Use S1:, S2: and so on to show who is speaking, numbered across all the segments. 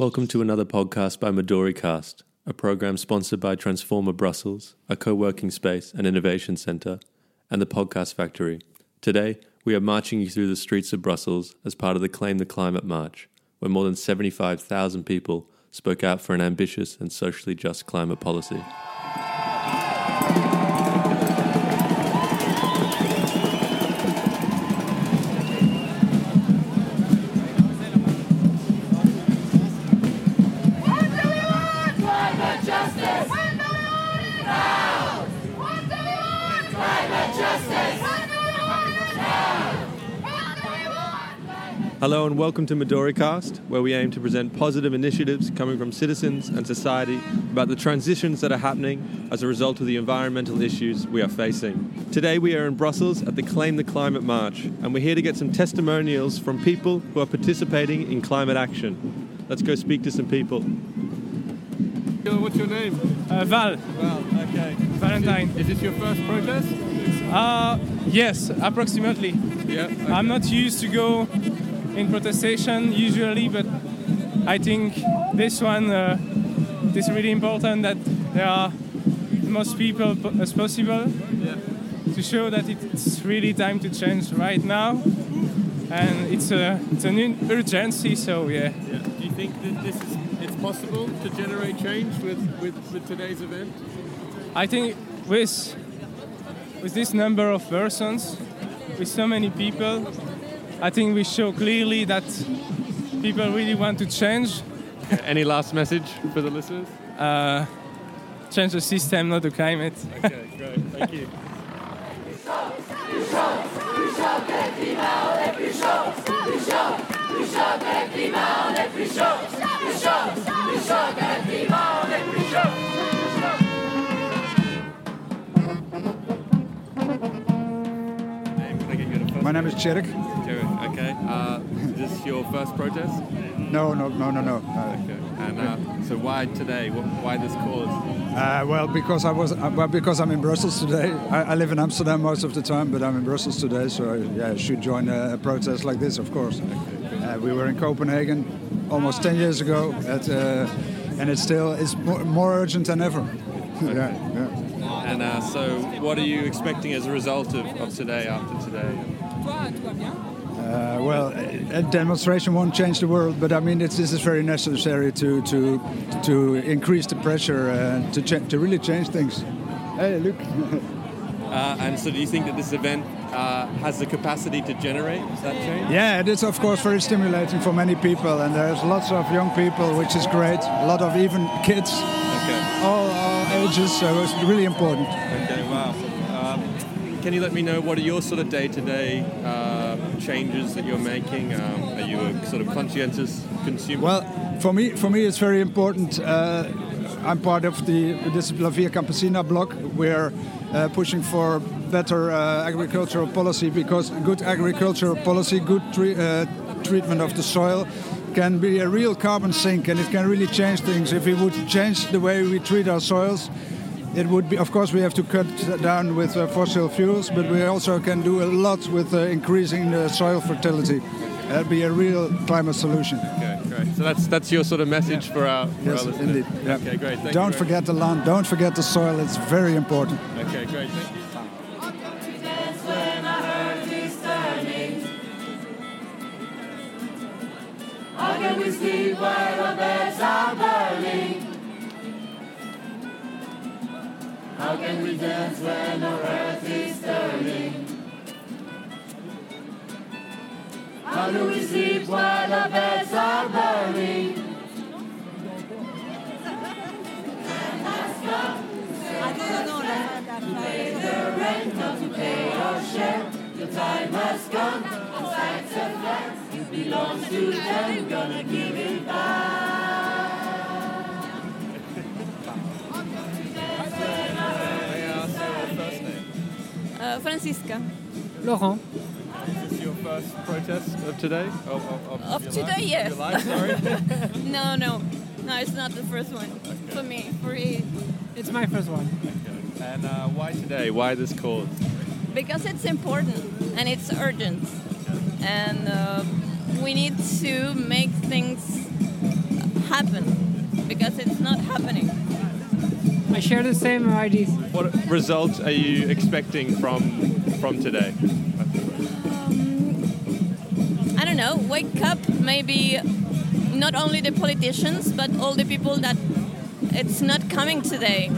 S1: Welcome to another podcast by MidoriCast, a program sponsored by Transformer Brussels, a co working space and innovation centre, and the Podcast Factory. Today, we are marching you through the streets of Brussels as part of the Claim the Climate March, where more than 75,000 people spoke out for an ambitious and socially just climate policy. Hello and welcome to MidoriCast, where we aim to present positive initiatives coming from citizens and society about the transitions that are happening as a result of the environmental issues we are facing. Today we are in Brussels at the Claim the Climate March, and we're here to get some testimonials from people who are participating in climate action. Let's go speak to some people.
S2: What's your name?
S3: Uh, Val,
S2: Well, okay.
S3: Valentine.
S2: Is this your first protest?
S3: Uh, yes, approximately.
S2: Yeah. okay.
S3: I'm not used to go in protestation usually, but I think this one uh, is really important that there are most people as possible
S2: Yeah.
S3: to show that it's really time to change right now, and it's a it's an ur- urgency. So yeah,
S2: yeah. Do you think that this is it's possible to generate change with, with, with today's event?
S3: I think with with this number of persons, with so many people, I think we show clearly that people really want to change,
S2: Any last message for the listeners?
S3: uh, change the system, not the climate.
S2: Okay, great. Thank you. Name, can I get you to first?
S4: My name is Tjerk.
S2: Okay. Uh, is this your first protest?
S4: No, no, no, no, no. Uh,
S2: Okay. And uh, so why today? Why this cause?
S4: uh, well, because I was, uh, well, because I'm in Brussels today. I, I live in Amsterdam most of the time, but I'm in Brussels today, so I, yeah, I should join a, a protest like this, of course. Uh, we were in Copenhagen almost 10 years ago, at, uh, and it's still it's more, more urgent than ever. yeah, yeah.
S2: And uh, so, what are you expecting as a result of, of today? After today?
S4: Uh, well, a a demonstration won't change the world, but I mean, it's, this is very necessary to to to increase the pressure uh, to cha- to really change things. Hey, look.
S2: Uh, and so, do you think that this event uh, has the capacity to generate that change?
S4: Yeah, it is of course very stimulating for many people, and there's lots of young people, which is great. A lot of even kids,
S2: Okay.
S4: all, all ages, so it's really important.
S2: Can you let me know what are your sort of day-to-day uh, changes that you're making? Um, are you a sort of conscientious consumer?
S4: Well, for me, for me, it's very important. Uh, I'm part of the this La Via Campesina block. We're uh, pushing for better uh, agricultural policy because good agricultural policy, good tre- uh, treatment of the soil, can be a real carbon sink, and it can really change things. If we would change the way we treat our soils, it would be. Of course, we have to cut down with uh, fossil fuels, but we also can do a lot with uh, increasing the soil fertility. That'd be a real climate solution.
S2: okay. Great. So that's that's your sort of message for our, for
S4: Yes,
S2: our
S4: indeed. Yeah.
S2: Okay. Great. Thank
S4: don't forget the land. Don't forget the soil. It's very important.
S2: Okay. Great.
S5: How can we dance when our earth is turning? How do we sleep while our beds are burning? To pay the rent, not to pay our share. The time has come, and sacks of land it belongs to them. Gonna give it back.
S6: Uh, Francisca.
S7: Laurent.
S2: Is this your first protest of today? Of, of, of,
S6: Of
S2: your
S6: today,
S2: life?
S6: yes.
S2: Your life, sorry.
S6: No, no, no, it's not the first one for me. For it,
S7: It's my first one.
S2: and uh, why today? Why this cause?
S6: because it's important and it's urgent, and uh, we need to make things happen because it's not happening.
S7: I share the same ideas.
S2: What results are you expecting from from today?
S6: Um, I don't know, wake up maybe not only the politicians but all the people that it's not coming today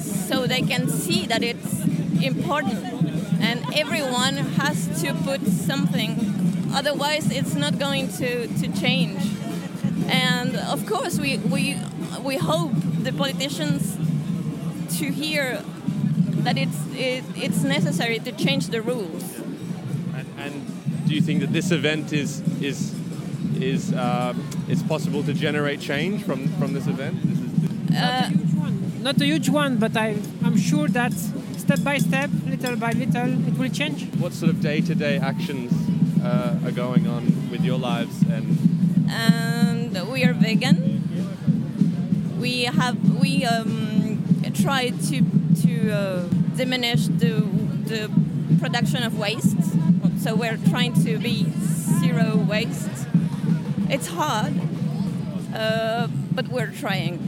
S6: so they can see that it's important and everyone has to put something otherwise it's not going to, to change and of course we, we, we hope the politicians to hear that it's, it, it's necessary to change the rules
S2: And, and do you think that this event is is is uh, it's possible to generate change from from this event? This is,
S6: uh,
S7: Not a huge one, but I, I'm sure that step by step, little by little, it will change.
S2: what sort of day-to-day actions uh, are going on with your lives and
S6: and we are vegan. We have we um, try to to uh, diminish the the production of waste. So we're trying to be zero waste. It's hard, uh, but we're trying.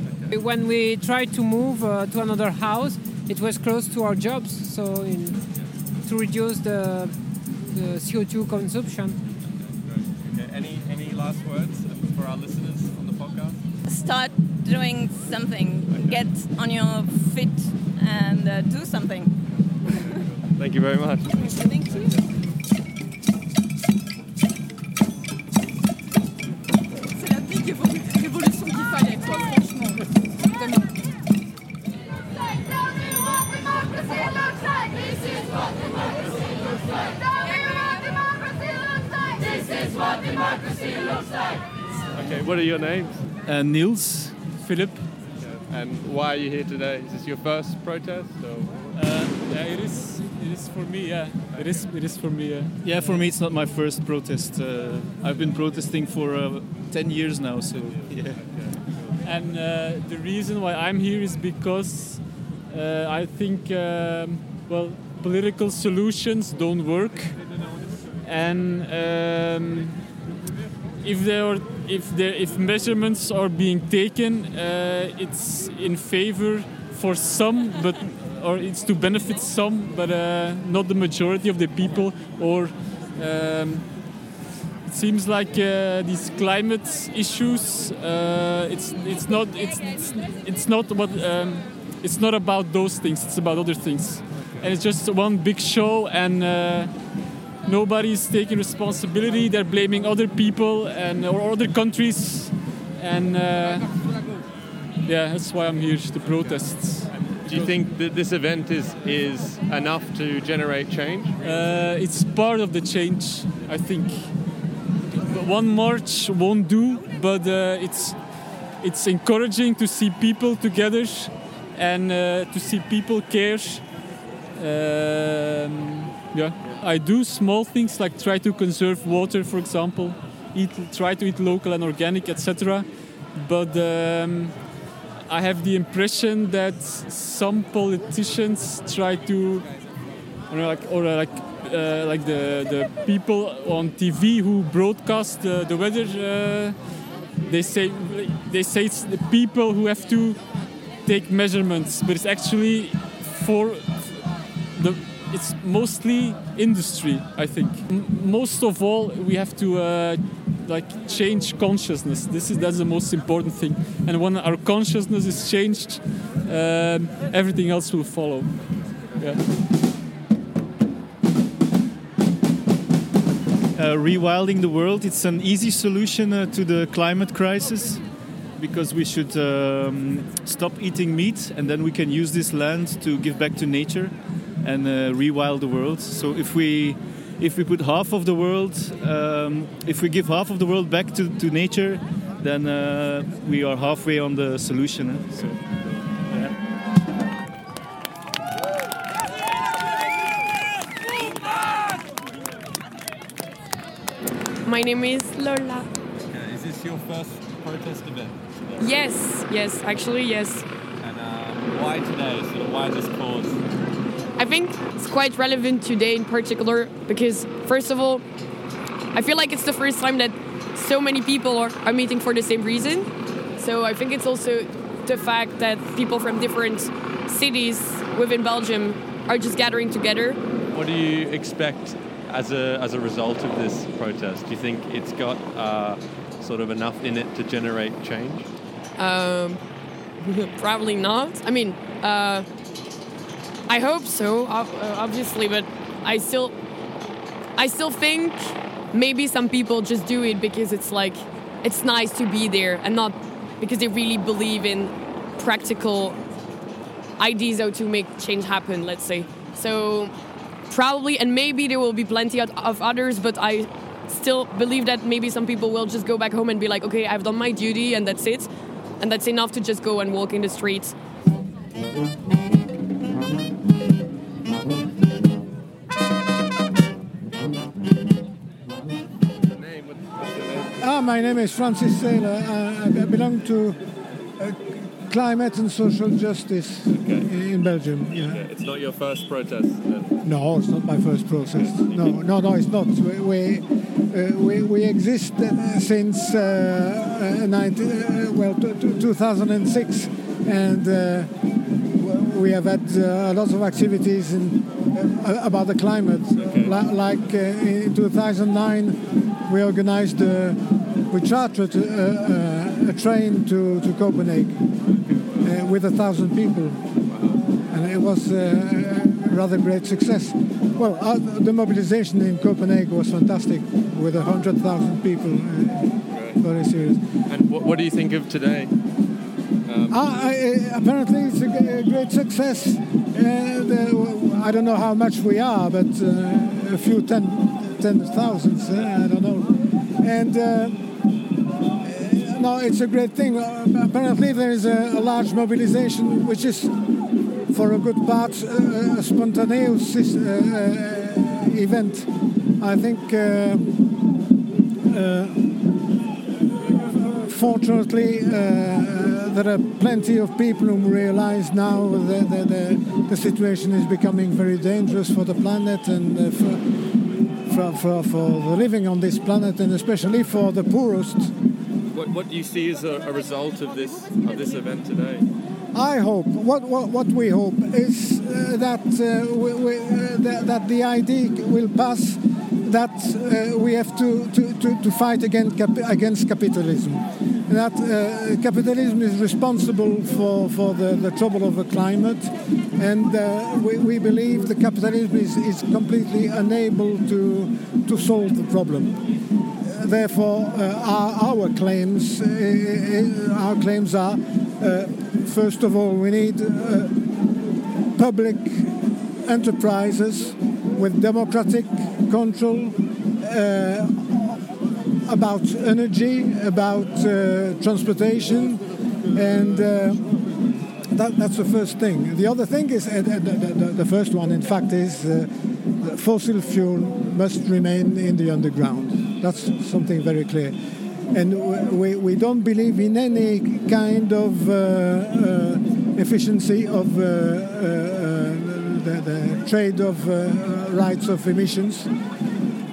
S7: When we tried to move uh, to another house, it was close to our jobs, so in, to reduce the, the CO2 consumption.
S2: okay, any any last words for our listeners on the podcast?
S6: Start doing something. Get on your feet and uh, do something.
S2: Thank you very much.
S6: Thank you.
S8: C'est la big évolu- révolution qu'il fallait, quoi, franchement. Vraiment.
S2: Okay, what are your names?
S9: Uh, Niels, Philip.
S2: And why are you here today? Is this your first protest? Or?
S9: Uh, yeah, it is. It is for me. Yeah, it is. It is for me. Yeah. Yeah, for me, it's not my first protest. Uh, I've been protesting for uh, ten years now. So yeah.
S10: And uh, the reason why I'm here is because uh, I think, um, well, political solutions don't work, and um, if there are, if there if measurements are being taken, uh, it's in favor for some, but or it's to benefit some, but uh, not the majority of the people or. Um, it seems like uh, these climate issues uh, it's it's not it's it's, not what um, it's not about those things it's about other things and it's just one big show and uh, nobody's taking responsibility they're blaming other people and or other countries and uh, yeah that's why i'm here to protest
S2: Do you think that this event is is enough to generate change?
S10: Uh, it's part of the change, I think. One march won't do, but uh, it's it's encouraging to see people together and uh, to see people care. Um, yeah, I do small things like try to conserve water, for example, eat, try to eat local and organic, etc. But um, I have the impression that some politicians try to, know, like, or uh, like, uh, like the, the people on TV who broadcast the, the weather. Uh, they say they say it's the people who have to take measurements, but it's actually for the. It's mostly industry, I think. M- most of all, we have to uh, like change consciousness. This is that's the most important thing. And when our consciousness is changed, um, everything else will follow. Yeah.
S9: Uh, rewilding the world. It's an easy solution uh, to the climate crisis because we should um, stop eating meat and then we can use this land to give back to nature and uh, rewild the world. So if we if we put half of the world, um, if we give half of the world back to, to nature, then uh, we are halfway on the solution. eh? So, yeah.
S11: My name is Lola.
S2: is this your first protest event?
S11: Yes, yes, actually, yes.
S2: And uh, why today? So, of why this cause?
S11: I think it's quite relevant today in particular because, first of all, I feel like it's the first time that so many people are, are meeting for the same reason. So I think it's also the fact that people from different cities within Belgium are just gathering together.
S1: What do you expect as a as a result of this protest? Do you think it's got uh, sort of enough in it to generate change?
S11: Um, probably not. I mean, uh, I hope so, uh, obviously, but I still, I still think maybe some people just do it because it's like it's nice to be there and not because they really believe in practical ideas how to make change happen. Let's say so. Probably, and maybe there will be plenty of, of others, but I still believe that maybe some people will just go back home and be like, okay, I've done my duty and that's it. And that's enough to just go and walk in the streets.
S12: My name is Francis Saylor. I, I belong to uh, Climate and Social Justice in Belgium. Yeah.
S1: It's not your first protest. Then.
S12: No, it's not my first process. No, no, no, it's not. We we, uh, we, we exist uh, since uh, uh, 19, uh, well t- t- 2006, and uh, we have had uh, a lot of activities in, uh, about the climate. Li- like uh, in 2009, we organized, uh, we chartered uh, uh, a train to, to Copenhagen uh, with a thousand people, and it was uh, a rather great success. Well, uh, the mobilization in Copenhagen was fantastic, with a hundred thousand people. Uh, very serious.
S1: And what, what do you think of today?
S12: Ah, I, apparently, it's a, great success. Uh, I don't know how much we are, but uh, a few ten, ten thousands, uh, I don't know. And uh, no, it's a great thing. Uh, apparently, there is a, a large mobilization, which is, for a good part, uh, a spontaneous uh, uh, event. I think. Uh, uh, fortunately, there are plenty of people who realize now that the, situation is becoming very dangerous for the planet and for, for, for, for the living on this planet, and especially for the poorest.
S1: What, what do you see as a, a result of this of this event today?
S12: I hope what what, what we hope is uh, that uh, we, we, uh, that, the idea will pass that uh, we have to, to, to, to fight against cap- against capitalism. That uh, capitalism is responsible for, for the, the trouble of the climate, and uh, we, we believe the capitalism is, is completely unable to to solve the problem therefore, uh, our, our claims, uh, uh, our claims are, first of all, we need public enterprises with democratic control uh, about energy, about uh, transportation, and uh, that, that's the first thing. The other thing is, the, the, the first one, in fact, is fossil fuel must remain in the underground. That's something very clear. And we, we don't believe in any kind of uh, uh, efficiency of uh, uh, the, the trade of rights of emissions.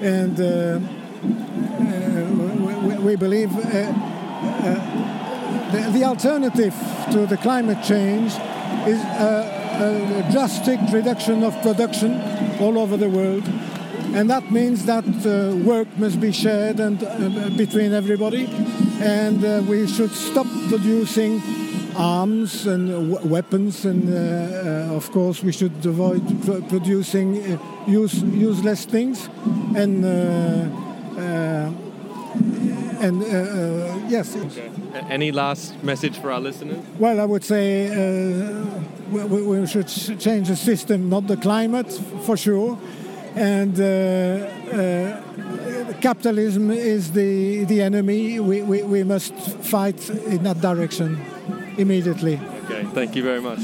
S12: And we, we believe the, the alternative to the climate change is a, a drastic reduction of production all over the world. And that means that uh, work must be shared and uh, between everybody, and uh, we should stop producing arms and w- weapons, and uh, uh, of course we should avoid pr- producing uh, use, useless things, and uh, uh, and uh, uh, yes.
S1: A- Any last message for our listeners?
S12: Well, I would say uh, we we should change the system, not the climate, for sure. And uh, uh, capitalism is the, the enemy. We, we, we must fight in that direction immediately.
S1: Okay, thank you very much.